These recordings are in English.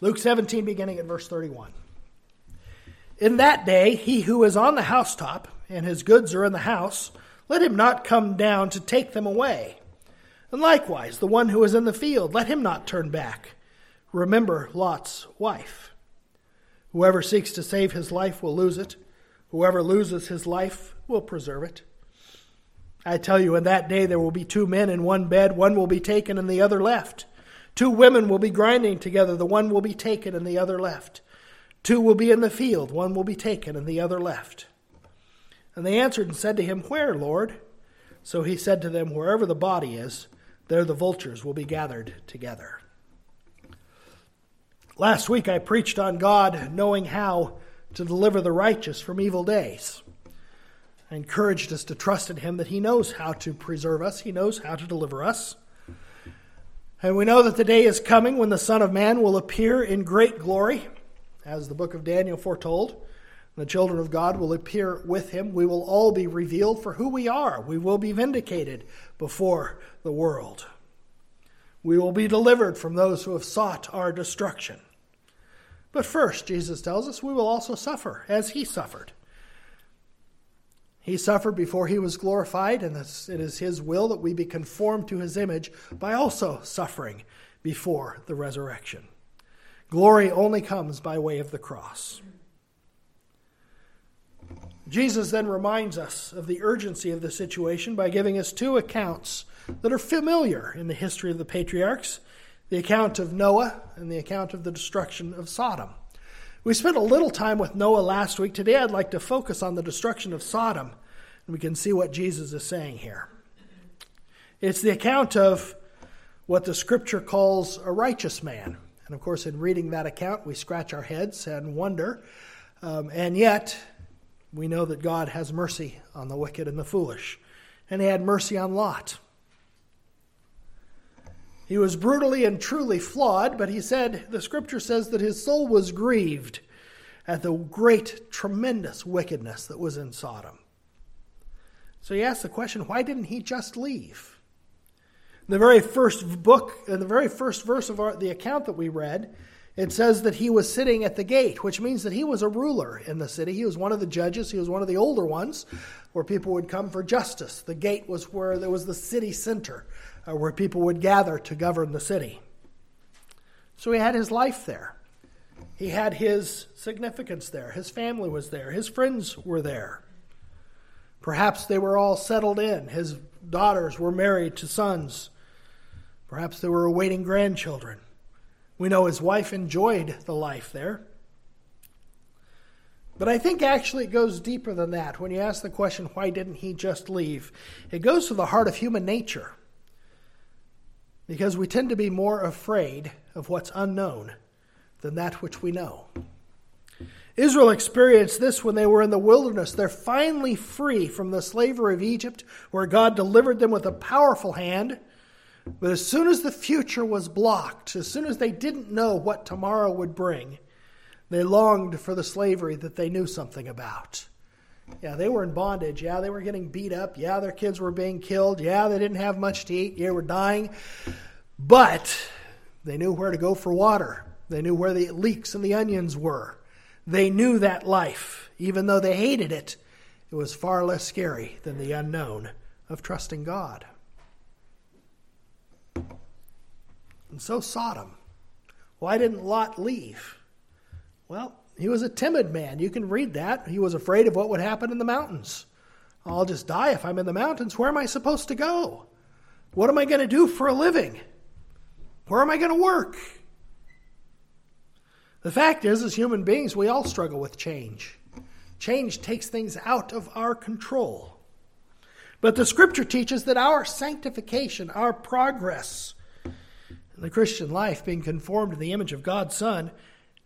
Luke 17, beginning at verse 31. In that day, he who is on the housetop and his goods are in the house, let him not come down to take them away. And likewise, the one who is in the field, let him not turn back. Remember Lot's wife. Whoever seeks to save his life will lose it. Whoever loses his life will preserve it. I tell you, in that day there will be two men in one bed, one will be taken and the other left. Two women will be grinding together, the one will be taken and the other left. Two will be in the field, one will be taken and the other left. And they answered and said to him, Where, Lord? So he said to them, Wherever the body is, there the vultures will be gathered together. Last week I preached on God knowing how to deliver the righteous from evil days. I encouraged us to trust in Him that He knows how to preserve us, He knows how to deliver us. And we know that the day is coming when the Son of Man will appear in great glory, as the book of Daniel foretold. The children of God will appear with him. We will all be revealed for who we are. We will be vindicated before the world. We will be delivered from those who have sought our destruction. But first, Jesus tells us, we will also suffer as he suffered. He suffered before he was glorified, and it is his will that we be conformed to his image by also suffering before the resurrection. Glory only comes by way of the cross. Jesus then reminds us of the urgency of the situation by giving us two accounts that are familiar in the history of the patriarchs the account of Noah and the account of the destruction of Sodom. We spent a little time with Noah last week. Today I'd like to focus on the destruction of Sodom, and we can see what Jesus is saying here. It's the account of what the scripture calls a righteous man. And of course, in reading that account, we scratch our heads and wonder. Um, and yet, we know that God has mercy on the wicked and the foolish. And he had mercy on Lot. He was brutally and truly flawed, but he said, the scripture says that his soul was grieved at the great, tremendous wickedness that was in Sodom. So he asked the question why didn't he just leave? In the very first book, in the very first verse of our, the account that we read, it says that he was sitting at the gate, which means that he was a ruler in the city. He was one of the judges, he was one of the older ones where people would come for justice. The gate was where there was the city center, uh, where people would gather to govern the city. So he had his life there. He had his significance there. His family was there. His friends were there. Perhaps they were all settled in. His daughters were married to sons. Perhaps they were awaiting grandchildren. We know his wife enjoyed the life there. But I think actually it goes deeper than that. When you ask the question, why didn't he just leave? It goes to the heart of human nature. Because we tend to be more afraid of what's unknown than that which we know. Israel experienced this when they were in the wilderness. They're finally free from the slavery of Egypt, where God delivered them with a powerful hand. But as soon as the future was blocked, as soon as they didn't know what tomorrow would bring, they longed for the slavery that they knew something about. Yeah, they were in bondage. Yeah, they were getting beat up. Yeah, their kids were being killed. Yeah, they didn't have much to eat. Yeah, they were dying. But they knew where to go for water. They knew where the leeks and the onions were. They knew that life. Even though they hated it, it was far less scary than the unknown of trusting God. And so Sodom. Why didn't Lot leave? Well, he was a timid man. You can read that. He was afraid of what would happen in the mountains. I'll just die if I'm in the mountains. Where am I supposed to go? What am I going to do for a living? Where am I going to work? The fact is, as human beings, we all struggle with change. Change takes things out of our control. But the scripture teaches that our sanctification, our progress, the Christian life, being conformed to the image of God's Son,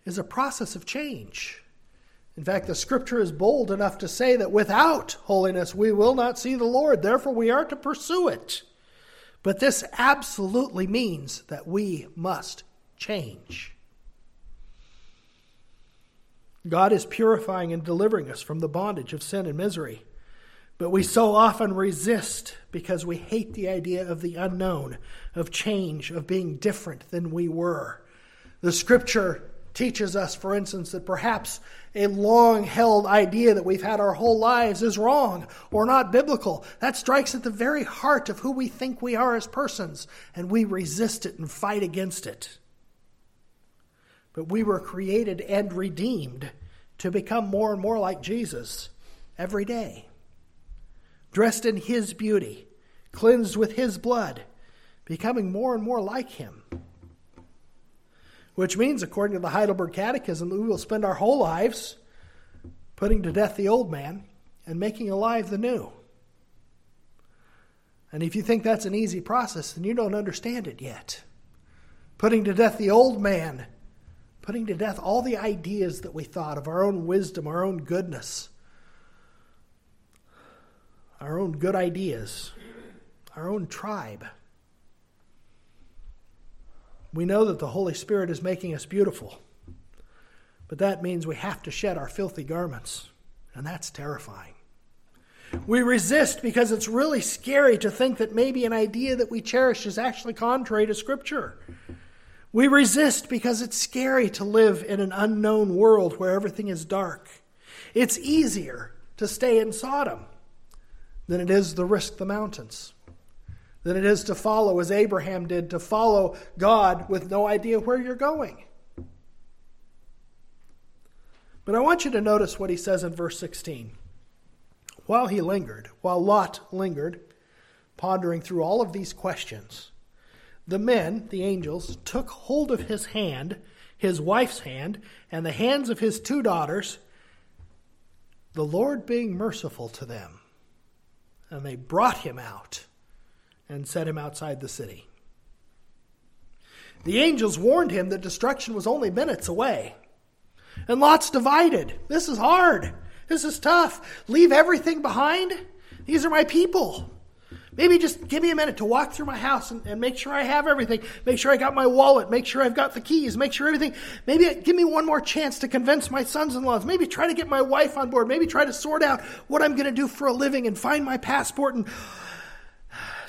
is a process of change. In fact, the scripture is bold enough to say that without holiness we will not see the Lord. Therefore, we are to pursue it. But this absolutely means that we must change. God is purifying and delivering us from the bondage of sin and misery. But we so often resist because we hate the idea of the unknown, of change, of being different than we were. The scripture teaches us, for instance, that perhaps a long held idea that we've had our whole lives is wrong or not biblical. That strikes at the very heart of who we think we are as persons, and we resist it and fight against it. But we were created and redeemed to become more and more like Jesus every day, dressed in His beauty, cleansed with His blood, becoming more and more like Him. Which means, according to the Heidelberg Catechism, that we will spend our whole lives putting to death the old man and making alive the new. And if you think that's an easy process, then you don't understand it yet. Putting to death the old man, putting to death all the ideas that we thought of our own wisdom, our own goodness, our own good ideas, our own tribe. We know that the Holy Spirit is making us beautiful, but that means we have to shed our filthy garments, and that's terrifying. We resist because it's really scary to think that maybe an idea that we cherish is actually contrary to Scripture. We resist because it's scary to live in an unknown world where everything is dark. It's easier to stay in Sodom than it is to risk the mountains than it is to follow, as Abraham did, to follow God with no idea where you're going. But I want you to notice what he says in verse 16. While he lingered, while Lot lingered, pondering through all of these questions, the men, the angels, took hold of his hand, his wife's hand, and the hands of his two daughters, the Lord being merciful to them. And they brought him out and set him outside the city. The angels warned him that destruction was only minutes away. And Lot's divided. This is hard. This is tough. Leave everything behind? These are my people. Maybe just give me a minute to walk through my house and, and, make sure I have everything. Make sure I got my wallet. Make sure I've got the keys. Make sure everything. Maybe give me one more chance to convince my sons in laws. Maybe try to get my wife on board. Maybe try to sort out what I'm going to do for a living and find my passport and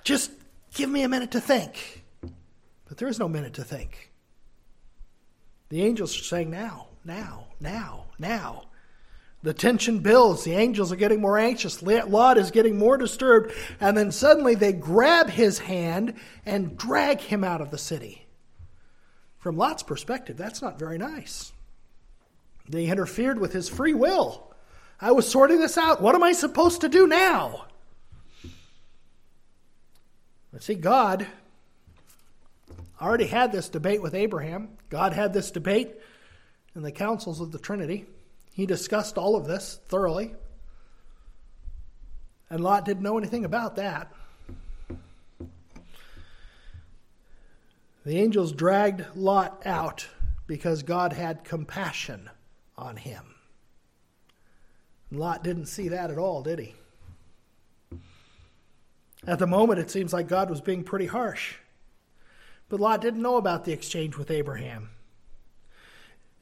just give me a minute to think. But there is no minute to think. The angels are saying, now, now, now, now. The tension builds. The angels are getting more anxious. Lot is getting more disturbed. And then suddenly they grab his hand and drag him out of the city. From Lot's perspective, that's not very nice. They interfered with his free will. I was sorting this out. What am I supposed to do now? But see, God already had this debate with Abraham. God had this debate in the councils of the Trinity. He discussed all of this thoroughly. And Lot didn't know anything about that. The angels dragged Lot out because God had compassion on him. Lot didn't see that at all, did he? At the moment, it seems like God was being pretty harsh. But Lot didn't know about the exchange with Abraham.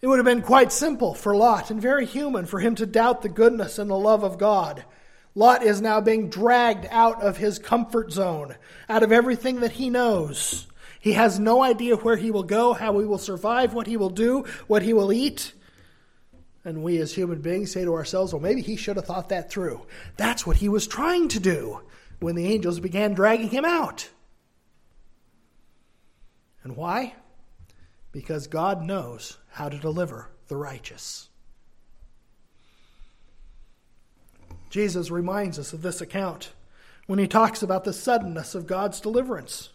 It would have been quite simple for Lot and very human for him to doubt the goodness and the love of God. Lot is now being dragged out of his comfort zone, out of everything that he knows. He has no idea where he will go, how he will survive, what he will do, what he will eat. And we as human beings say to ourselves, well, maybe he should have thought that through. That's what he was trying to do when the angels began dragging him out. And why? Because God knows how to deliver the righteous. Jesus reminds us of this account when he talks about the suddenness of God's deliverance.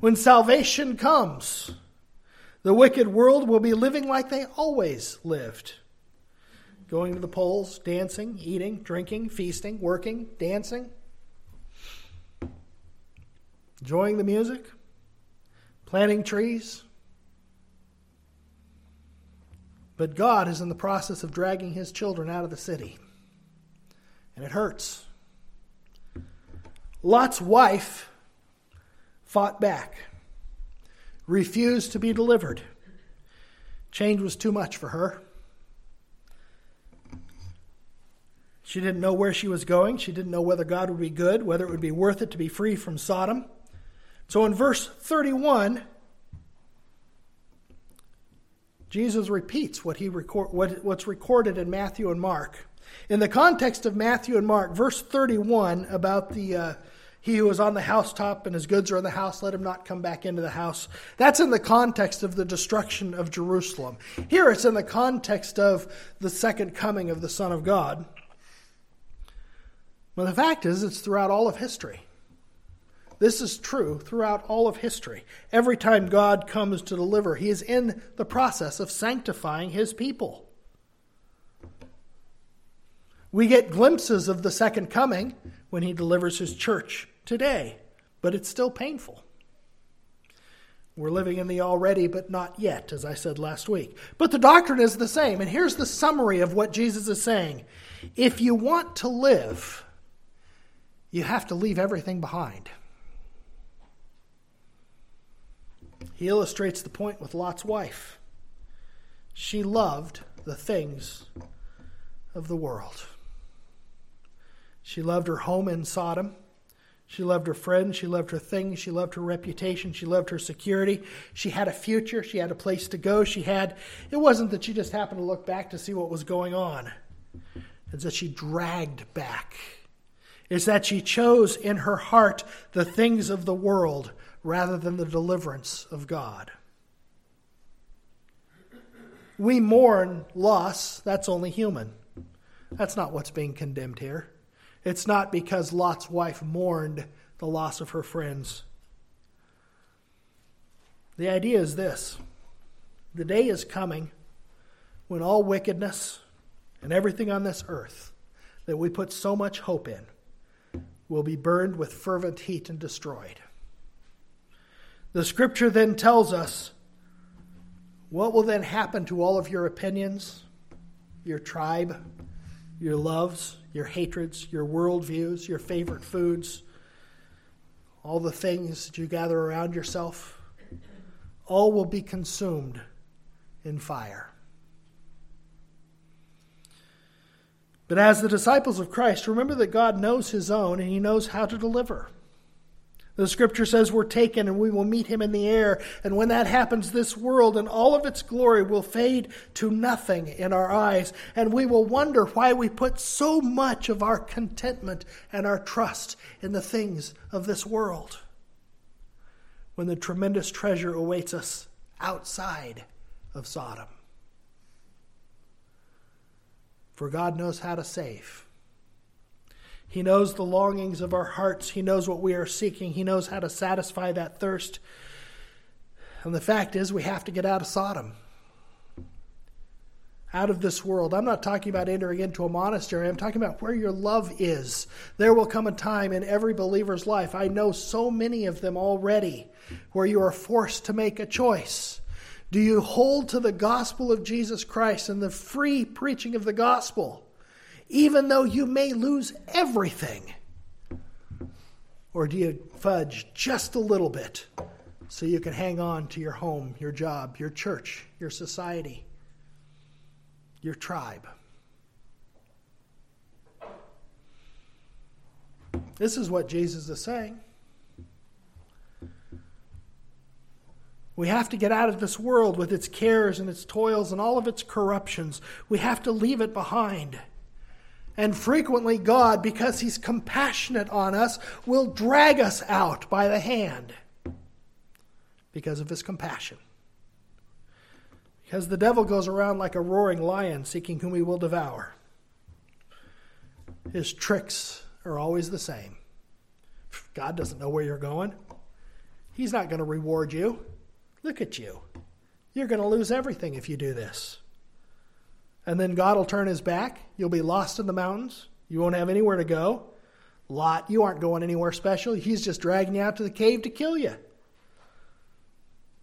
When salvation comes, the wicked world will be living like they always lived going to the polls, dancing, eating, drinking, feasting, working, dancing enjoying the music, planting trees. But God is in the process of dragging his children out of the city. And it hurts. Lot's wife fought back, refused to be delivered. Change was too much for her. She didn't know where she was going. She didn't know whether God would be good, whether it would be worth it to be free from Sodom. So in verse 31, Jesus repeats what he record, what, what's recorded in Matthew and Mark. In the context of Matthew and Mark, verse 31 about the uh, he who is on the housetop and his goods are in the house, let him not come back into the house. That's in the context of the destruction of Jerusalem. Here it's in the context of the second coming of the Son of God. But the fact is, it's throughout all of history. This is true throughout all of history. Every time God comes to deliver, he is in the process of sanctifying his people. We get glimpses of the second coming when he delivers his church today, but it's still painful. We're living in the already but not yet, as I said last week. But the doctrine is the same. And here's the summary of what Jesus is saying If you want to live, you have to leave everything behind. He illustrates the point with Lot's wife. She loved the things of the world. She loved her home in Sodom. She loved her friends. She loved her things. She loved her reputation. She loved her security. She had a future. She had a place to go. She had, it wasn't that she just happened to look back to see what was going on, it's that she dragged back. It's that she chose in her heart the things of the world rather than the deliverance of God. We mourn loss, that's only human. That's not what's being condemned here. It's not because Lot's wife mourned the loss of her friends. The idea is this the day is coming when all wickedness and everything on this earth that we put so much hope in will be burned with fervent heat and destroyed. The scripture then tells us what will then happen to all of your opinions, your tribe, your loves, your hatreds, your worldviews, your favorite foods, all the things that you gather around yourself. All will be consumed in fire. But as the disciples of Christ, remember that God knows his own and he knows how to deliver. The scripture says we're taken and we will meet him in the air. And when that happens, this world and all of its glory will fade to nothing in our eyes. And we will wonder why we put so much of our contentment and our trust in the things of this world. When the tremendous treasure awaits us outside of Sodom. For God knows how to save. He knows the longings of our hearts. He knows what we are seeking. He knows how to satisfy that thirst. And the fact is, we have to get out of Sodom, out of this world. I'm not talking about entering into a monastery. I'm talking about where your love is. There will come a time in every believer's life, I know so many of them already, where you are forced to make a choice. Do you hold to the gospel of Jesus Christ and the free preaching of the gospel? even though you may lose everything? Or do you fudge just a little bit so you can hang on to your home, your job, your church, your society, your tribe? This is what Jesus is saying. We have to get out of this world with its cares and its toils and all of its corruptions. We have to leave it behind. And frequently, God, because He's compassionate on us, will drag us out by the hand because of His compassion. Because the devil goes around like a roaring lion seeking whom he will devour. His tricks are always the same. God doesn't know where you're going. He's not going to reward you. Look at you. You're going to lose everything if you do this and then God will turn his back. You'll be lost in the mountains. You won't have anywhere to go. Lot, you aren't going anywhere special. He's just dragging you out to the cave to kill you.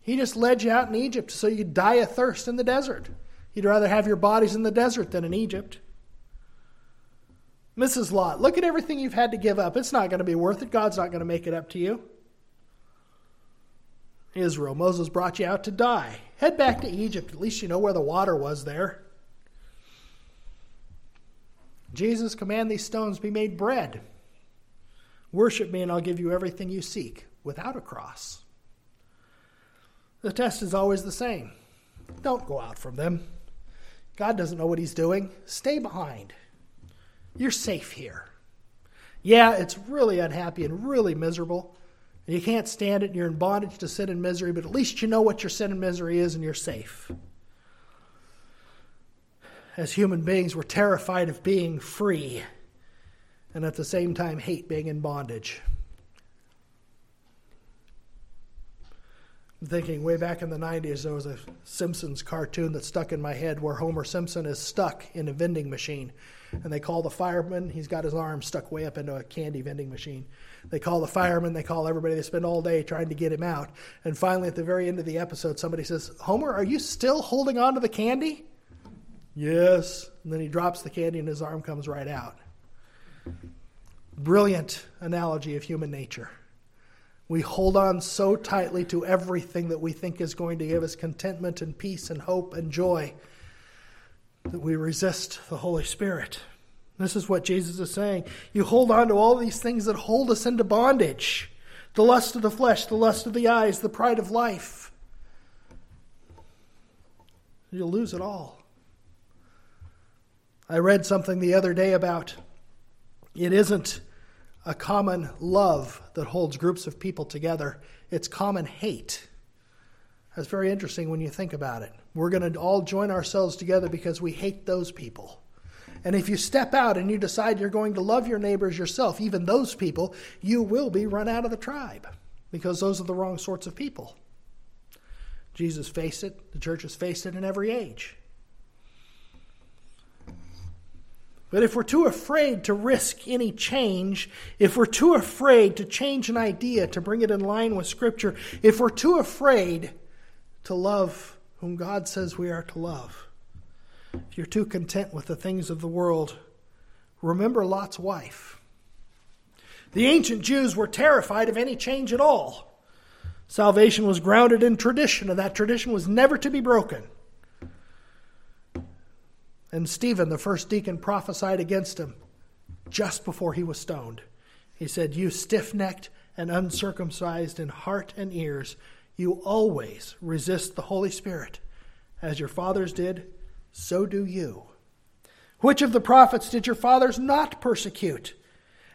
He just led you out in Egypt so you'd die of thirst in the desert. He'd rather have your bodies in the desert than in Egypt. Mrs. Lot, look at everything you've had to give up. It's not going to be worth it. God's not going to make it up to you. Israel, Moses brought you out to die. Head back to Egypt. At least you know where the water was there. Jesus, command these stones be made bread. Worship me, and I'll give you everything you seek without a cross. The test is always the same. Don't go out from them. God doesn't know what he's doing. Stay behind. You're safe here. Yeah, it's really unhappy and really miserable. You can't stand it and you're in bondage to sin and misery, but at least you know what your sin and misery is and you're safe. As human beings, we're terrified of being free and at the same time hate being in bondage. Thinking way back in the 90s, there was a Simpsons cartoon that stuck in my head where Homer Simpson is stuck in a vending machine. And they call the fireman, he's got his arm stuck way up into a candy vending machine. They call the fireman, they call everybody, they spend all day trying to get him out. And finally, at the very end of the episode, somebody says, Homer, are you still holding on to the candy? Yes. And then he drops the candy and his arm comes right out. Brilliant analogy of human nature. We hold on so tightly to everything that we think is going to give us contentment and peace and hope and joy that we resist the Holy Spirit. This is what Jesus is saying. You hold on to all these things that hold us into bondage the lust of the flesh, the lust of the eyes, the pride of life. You'll lose it all. I read something the other day about it isn't a common love that holds groups of people together, it's common hate. That's very interesting when you think about it. We're going to all join ourselves together because we hate those people. And if you step out and you decide you're going to love your neighbors yourself, even those people, you will be run out of the tribe because those are the wrong sorts of people. Jesus faced it, the church has faced it in every age. But if we're too afraid to risk any change, if we're too afraid to change an idea, to bring it in line with Scripture, if we're too afraid to love whom God says we are to love, if you're too content with the things of the world, remember Lot's wife. The ancient Jews were terrified of any change at all. Salvation was grounded in tradition, and that tradition was never to be broken. And Stephen, the first deacon, prophesied against him just before he was stoned. He said, You stiff necked and uncircumcised in heart and ears, you always resist the Holy Spirit. As your fathers did, so do you. Which of the prophets did your fathers not persecute?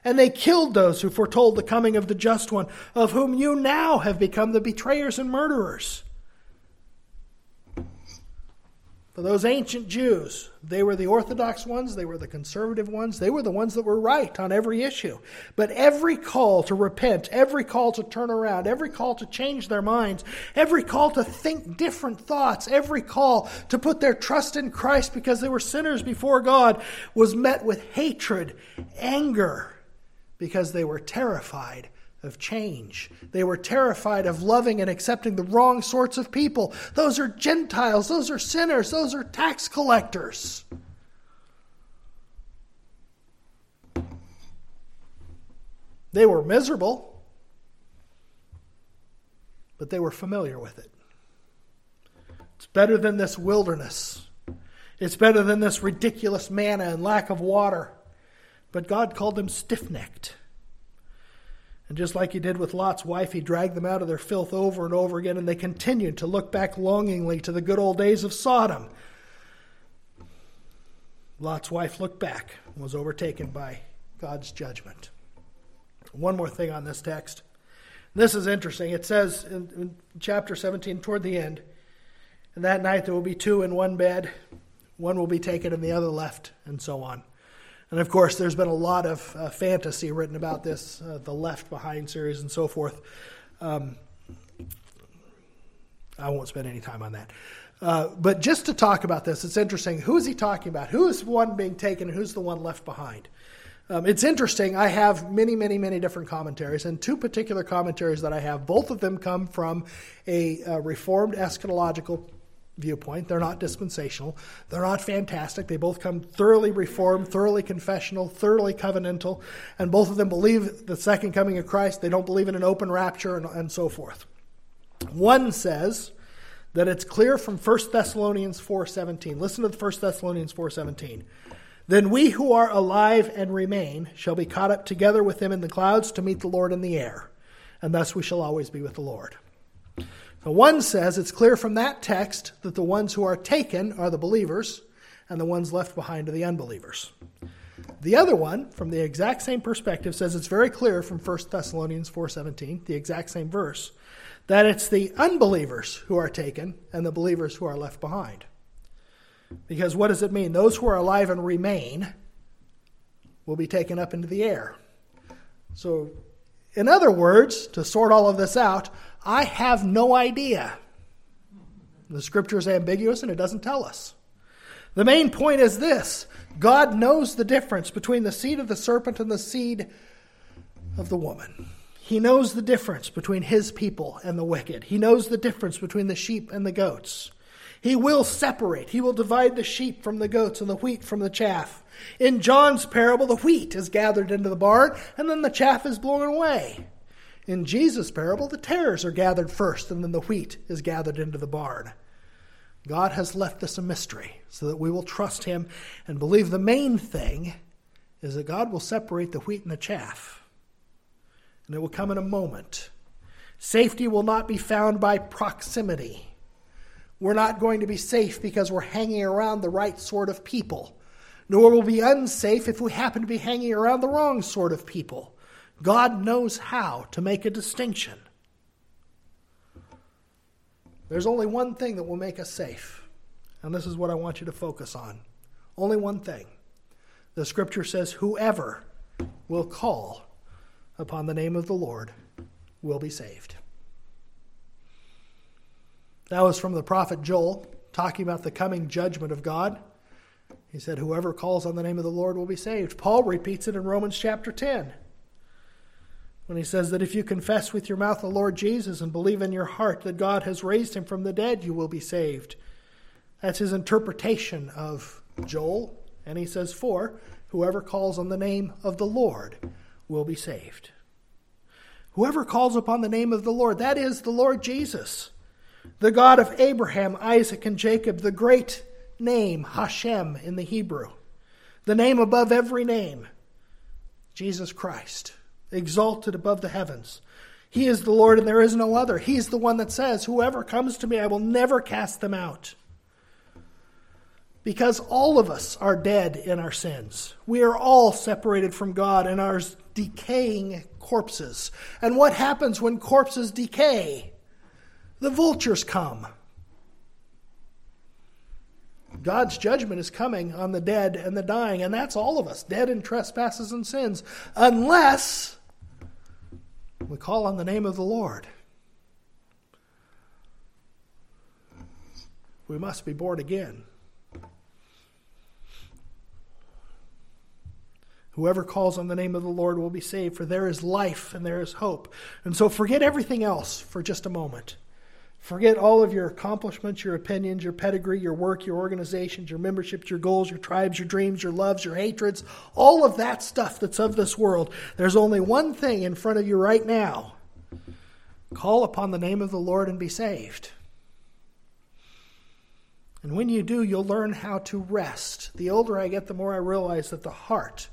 And they killed those who foretold the coming of the just one, of whom you now have become the betrayers and murderers. For those ancient Jews, they were the Orthodox ones, they were the conservative ones, they were the ones that were right on every issue. But every call to repent, every call to turn around, every call to change their minds, every call to think different thoughts, every call to put their trust in Christ because they were sinners before God was met with hatred, anger, because they were terrified of change. They were terrified of loving and accepting the wrong sorts of people. Those are Gentiles, those are sinners, those are tax collectors. They were miserable, but they were familiar with it. It's better than this wilderness. It's better than this ridiculous manna and lack of water. But God called them stiff necked. And just like he did with Lot's wife, he dragged them out of their filth over and over again, and they continued to look back longingly to the good old days of Sodom. Lot's wife looked back and was overtaken by God's judgment. One more thing on this text. This is interesting. It says in, in chapter 17, toward the end, and that night there will be two in one bed, one will be taken and the other left, and so on. And of course, there's been a lot of uh, fantasy written about this, uh, the Left Behind series and so forth. Um, I won't spend any time on that. Uh, but just to talk about this, it's interesting. Who is he talking about? Who is one being taken and who's the one left behind? Um, it's interesting. I have many, many, many different commentaries, and two particular commentaries that I have, both of them come from a, a Reformed eschatological viewpoint. They're not dispensational. They're not fantastic. They both come thoroughly reformed, thoroughly confessional, thoroughly covenantal, and both of them believe the second coming of Christ. They don't believe in an open rapture and, and so forth. One says that it's clear from 1 Thessalonians 4:17. Listen to the 1 Thessalonians 4:17. Then we who are alive and remain shall be caught up together with them in the clouds to meet the Lord in the air, and thus we shall always be with the Lord. So one says it's clear from that text that the ones who are taken are the believers, and the ones left behind are the unbelievers. The other one, from the exact same perspective, says it's very clear from 1 Thessalonians 4:17, the exact same verse, that it's the unbelievers who are taken and the believers who are left behind. Because what does it mean? Those who are alive and remain will be taken up into the air. So, in other words, to sort all of this out, I have no idea. The scripture is ambiguous and it doesn't tell us. The main point is this God knows the difference between the seed of the serpent and the seed of the woman. He knows the difference between his people and the wicked. He knows the difference between the sheep and the goats. He will separate. He will divide the sheep from the goats and the wheat from the chaff. In John's parable, the wheat is gathered into the barn and then the chaff is blown away. In Jesus' parable, the tares are gathered first and then the wheat is gathered into the barn. God has left this a mystery so that we will trust Him and believe the main thing is that God will separate the wheat and the chaff. And it will come in a moment. Safety will not be found by proximity. We're not going to be safe because we're hanging around the right sort of people, nor will we be unsafe if we happen to be hanging around the wrong sort of people. God knows how to make a distinction. There's only one thing that will make us safe, and this is what I want you to focus on. Only one thing. The scripture says, Whoever will call upon the name of the Lord will be saved. That was from the prophet Joel, talking about the coming judgment of God. He said, Whoever calls on the name of the Lord will be saved. Paul repeats it in Romans chapter 10 when he says that if you confess with your mouth the Lord Jesus and believe in your heart that God has raised him from the dead, you will be saved. That's his interpretation of Joel. And he says, For whoever calls on the name of the Lord will be saved. Whoever calls upon the name of the Lord, that is the Lord Jesus, the God of Abraham, Isaac, and Jacob, the great name, Hashem in the Hebrew, the name above every name, Jesus Christ exalted above the heavens. He is the Lord and there is no other. He's the one that says, Whoever comes to me, I will never cast them out. Because all of us are dead in our sins. We are all separated from God and are decaying corpses. And what happens when corpses decay? The vultures come. God's judgment is coming on the dead and the dying, and that's all of us, dead in trespasses and sins, unless we call on the name of the Lord. We must be born again. Whoever calls on the name of the Lord will be saved, for there is life and there is hope. And so forget everything else for just a moment. Forget all of your accomplishments, your opinions, your pedigree, your work, your organizations, your memberships, your goals, your tribes, your dreams, your loves, your hatreds, all of that stuff that's of this world. There's only one thing in front of you right now call upon the name of the Lord and be saved. And when you do, you'll learn how to rest. The older I get, the more I realize that the heart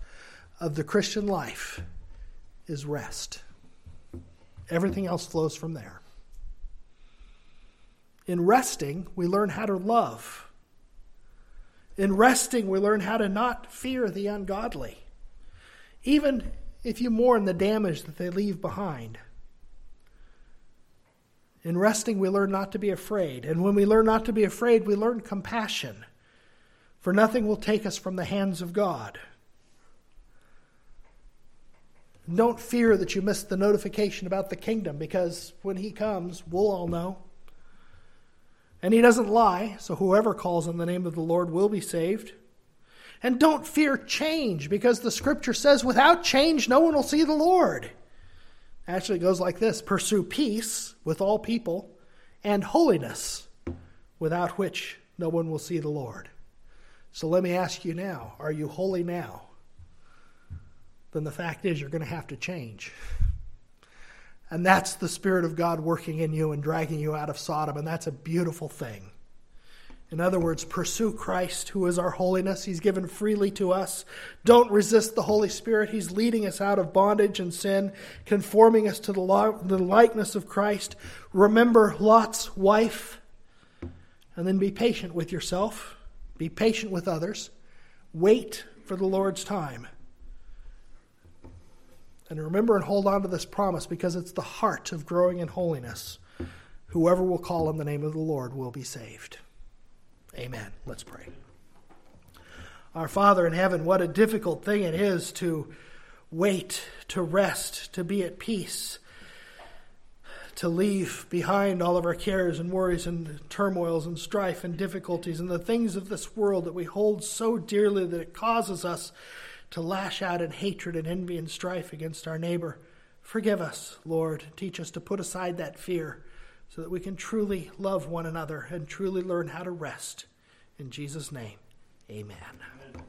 of the Christian life is rest. Everything else flows from there. In resting, we learn how to love. In resting, we learn how to not fear the ungodly, even if you mourn the damage that they leave behind. In resting, we learn not to be afraid. And when we learn not to be afraid, we learn compassion. For nothing will take us from the hands of God. Don't fear that you missed the notification about the kingdom, because when He comes, we'll all know. And he doesn't lie, so whoever calls on the name of the Lord will be saved. And don't fear change, because the scripture says, without change, no one will see the Lord. Actually, it goes like this Pursue peace with all people, and holiness, without which no one will see the Lord. So let me ask you now are you holy now? Then the fact is, you're going to have to change. And that's the Spirit of God working in you and dragging you out of Sodom. And that's a beautiful thing. In other words, pursue Christ, who is our holiness. He's given freely to us. Don't resist the Holy Spirit. He's leading us out of bondage and sin, conforming us to the, likeness of Christ. Remember Lot's wife, and then be patient with yourself, be patient with others. Wait for the Lord's time. And remember and hold on to this promise because it's the heart of growing in holiness. Whoever will call on the name of the Lord will be saved. Amen. Let's pray. Our Father in heaven, what a difficult thing it is to wait, to rest, to be at peace, to leave behind all of our cares and worries and turmoils and strife and difficulties and the things of this world that we hold so dearly that it causes us to lash out in hatred and envy and strife against our neighbor. Forgive us, Lord. Teach us to put aside that fear so that we can truly love one another and truly learn how to rest. In Jesus' name, amen. amen.